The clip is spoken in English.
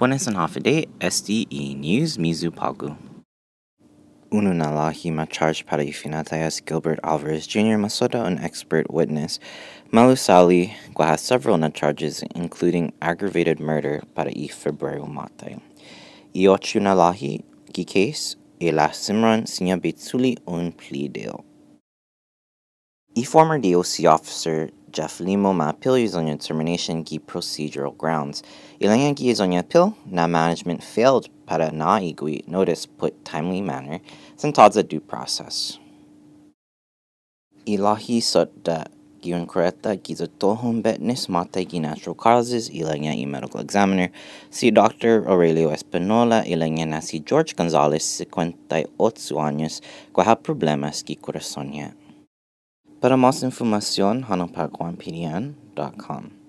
Buenas and Hafide, SDE News, Mizu Pagu. Ununalahi ma charge para ifinatayas Gilbert Alvarez Jr. Masoda, an expert witness. Malusali has several na charges, including aggravated murder para i February matay. Iochunalahi ki case, ila Simran sinya bitsuli un plea deal. E former DOC officer Jeff Limo ma appeal on termination ki procedural grounds. Ilangan ki on appeal na management failed para na igui notice put timely manner sentadza due process. Ilahi sot da giun correta giza tohon betnis mate gi natural causes ilanya i medical examiner si Dr. Aurelio Espinola ilanya na si George Gonzalez 58 años ha problemas ki corazonia. Para más información, hanoparguanpdn.com.